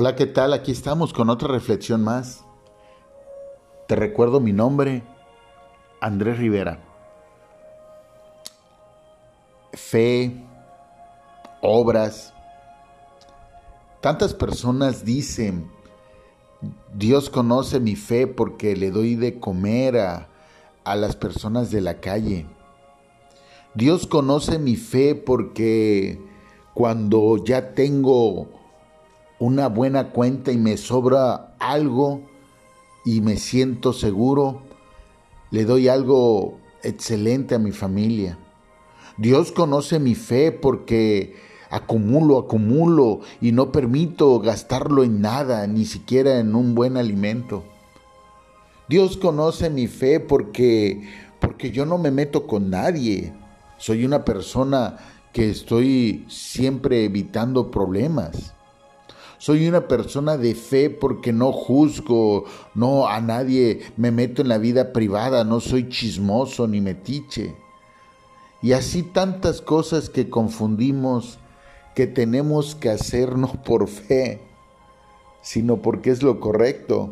Hola, ¿qué tal? Aquí estamos con otra reflexión más. Te recuerdo mi nombre, Andrés Rivera. Fe, obras. Tantas personas dicen, Dios conoce mi fe porque le doy de comer a, a las personas de la calle. Dios conoce mi fe porque cuando ya tengo una buena cuenta y me sobra algo y me siento seguro, le doy algo excelente a mi familia. Dios conoce mi fe porque acumulo, acumulo y no permito gastarlo en nada, ni siquiera en un buen alimento. Dios conoce mi fe porque porque yo no me meto con nadie. Soy una persona que estoy siempre evitando problemas. Soy una persona de fe porque no juzgo, no a nadie me meto en la vida privada, no soy chismoso ni metiche. Y así tantas cosas que confundimos que tenemos que hacer no por fe, sino porque es lo correcto.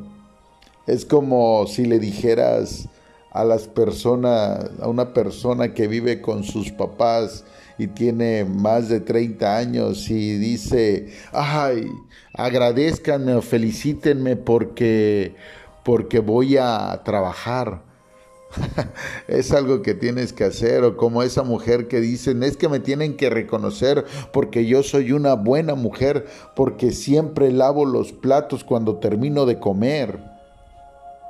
Es como si le dijeras a las personas, a una persona que vive con sus papás y tiene más de 30 años y dice, ay, agradezcanme o felicítenme porque, porque voy a trabajar. es algo que tienes que hacer o como esa mujer que dicen es que me tienen que reconocer porque yo soy una buena mujer porque siempre lavo los platos cuando termino de comer.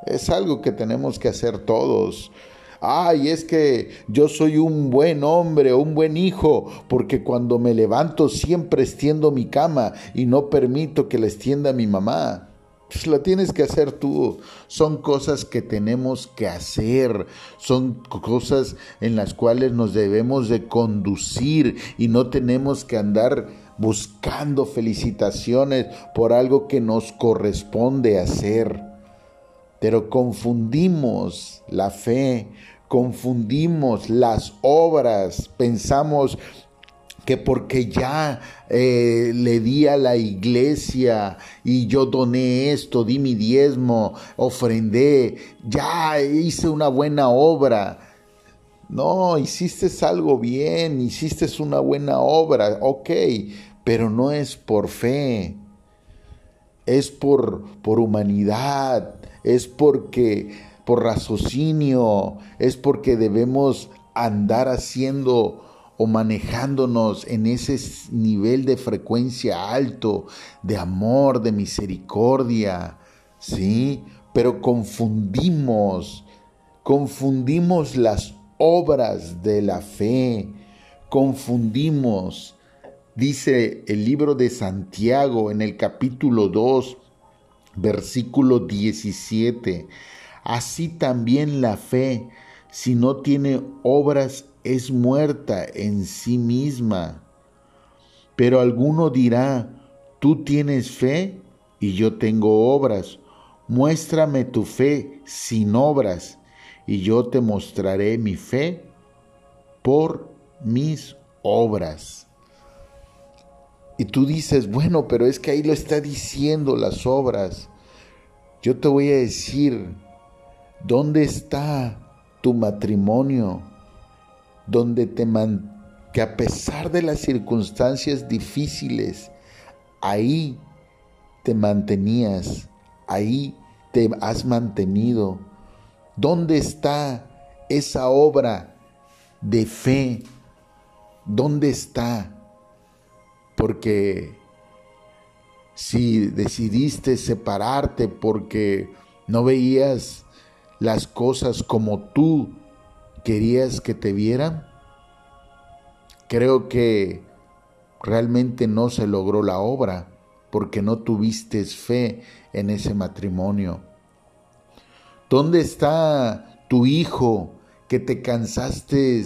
Es algo que tenemos que hacer todos ay, es que yo soy un buen hombre o un buen hijo, porque cuando me levanto siempre extiendo mi cama y no permito que la extienda mi mamá. Pues lo tienes que hacer tú. Son cosas que tenemos que hacer. Son cosas en las cuales nos debemos de conducir y no tenemos que andar buscando felicitaciones por algo que nos corresponde hacer pero confundimos la fe, confundimos las obras, pensamos que porque ya eh, le di a la iglesia y yo doné esto, di mi diezmo, ofrendé, ya hice una buena obra. No, hiciste algo bien, hiciste una buena obra, ok, pero no es por fe, es por, por humanidad, es porque por raciocinio, es porque debemos andar haciendo o manejándonos en ese nivel de frecuencia alto, de amor, de misericordia, ¿sí? Pero confundimos, confundimos las obras de la fe, confundimos, dice el libro de Santiago en el capítulo 2, Versículo 17. Así también la fe, si no tiene obras, es muerta en sí misma. Pero alguno dirá, tú tienes fe y yo tengo obras. Muéstrame tu fe sin obras y yo te mostraré mi fe por mis obras. Y tú dices, bueno, pero es que ahí lo está diciendo las obras. Yo te voy a decir, ¿dónde está tu matrimonio? Donde te man que a pesar de las circunstancias difíciles, ahí te mantenías, ahí te has mantenido. ¿Dónde está esa obra de fe? ¿Dónde está? Porque si decidiste separarte porque no veías las cosas como tú querías que te vieran, creo que realmente no se logró la obra porque no tuviste fe en ese matrimonio. ¿Dónde está tu hijo que te cansaste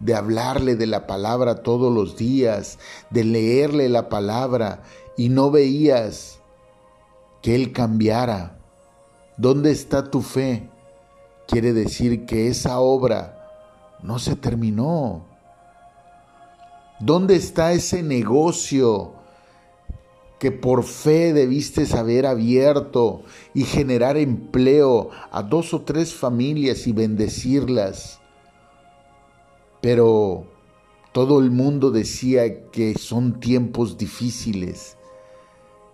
de hablarle de la palabra todos los días, de leerle la palabra y no veías que Él cambiara. ¿Dónde está tu fe? Quiere decir que esa obra no se terminó. ¿Dónde está ese negocio que por fe debiste haber abierto y generar empleo a dos o tres familias y bendecirlas. Pero todo el mundo decía que son tiempos difíciles.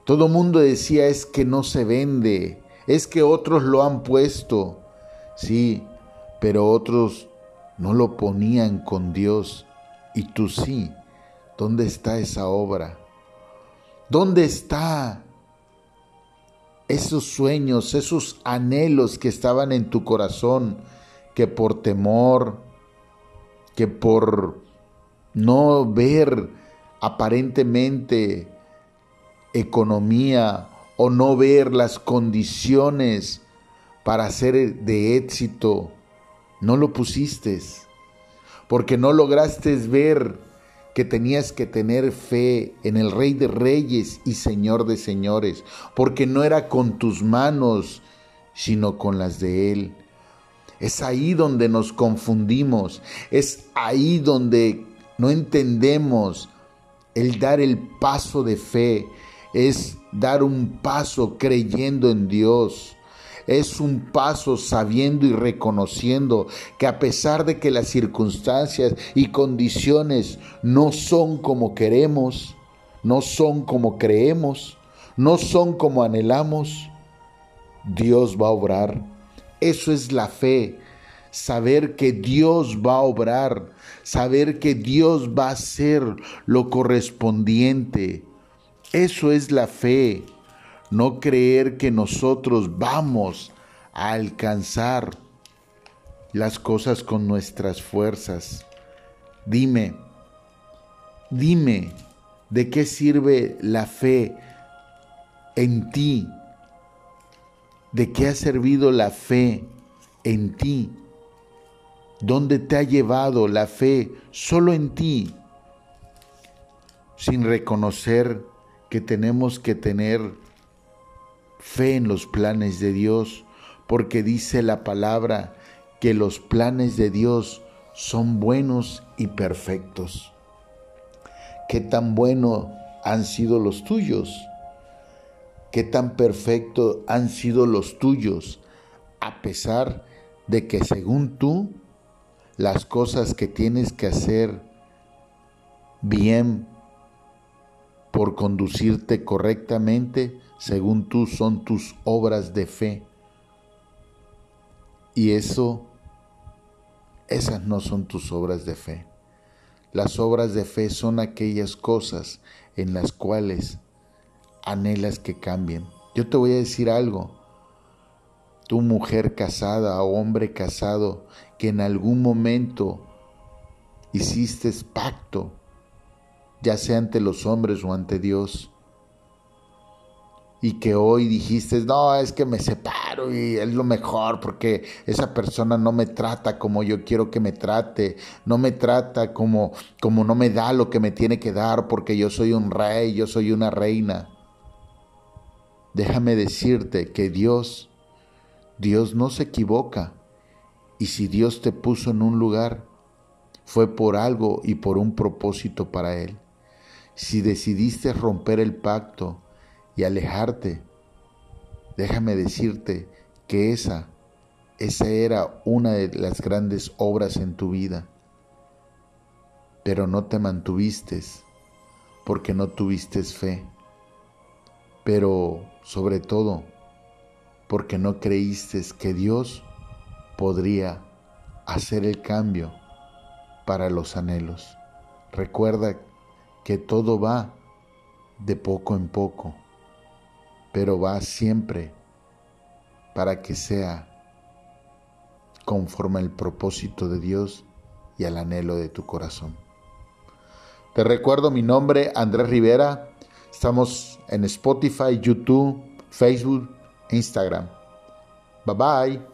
Todo el mundo decía es que no se vende, es que otros lo han puesto. Sí, pero otros no lo ponían con Dios y tú sí. ¿Dónde está esa obra? ¿Dónde está esos sueños, esos anhelos que estaban en tu corazón, que por temor, que por no ver aparentemente economía o no ver las condiciones para ser de éxito, no lo pusiste, porque no lograste ver que tenías que tener fe en el Rey de Reyes y Señor de Señores, porque no era con tus manos, sino con las de Él. Es ahí donde nos confundimos, es ahí donde no entendemos el dar el paso de fe, es dar un paso creyendo en Dios. Es un paso sabiendo y reconociendo que a pesar de que las circunstancias y condiciones no son como queremos, no son como creemos, no son como anhelamos, Dios va a obrar. Eso es la fe, saber que Dios va a obrar, saber que Dios va a hacer lo correspondiente. Eso es la fe no creer que nosotros vamos a alcanzar las cosas con nuestras fuerzas. Dime, dime, ¿de qué sirve la fe en ti? ¿De qué ha servido la fe en ti? ¿Dónde te ha llevado la fe solo en ti? Sin reconocer que tenemos que tener fe en los planes de Dios, porque dice la palabra que los planes de Dios son buenos y perfectos. ¿Qué tan buenos han sido los tuyos? ¿Qué tan perfectos han sido los tuyos? A pesar de que según tú, las cosas que tienes que hacer bien por conducirte correctamente, según tú son tus obras de fe. Y eso, esas no son tus obras de fe. Las obras de fe son aquellas cosas en las cuales anhelas que cambien. Yo te voy a decir algo. Tu mujer casada o hombre casado que en algún momento hiciste pacto, ya sea ante los hombres o ante Dios, y que hoy dijiste, no, es que me separo y es lo mejor porque esa persona no me trata como yo quiero que me trate, no me trata como, como no me da lo que me tiene que dar porque yo soy un rey, yo soy una reina. Déjame decirte que Dios, Dios no se equivoca. Y si Dios te puso en un lugar, fue por algo y por un propósito para Él. Si decidiste romper el pacto, y alejarte, déjame decirte que esa, esa era una de las grandes obras en tu vida, pero no te mantuviste porque no tuviste fe, pero sobre todo porque no creíste que Dios podría hacer el cambio para los anhelos. Recuerda que todo va de poco en poco pero va siempre para que sea conforme al propósito de Dios y al anhelo de tu corazón. Te recuerdo mi nombre, Andrés Rivera. Estamos en Spotify, YouTube, Facebook, Instagram. Bye bye.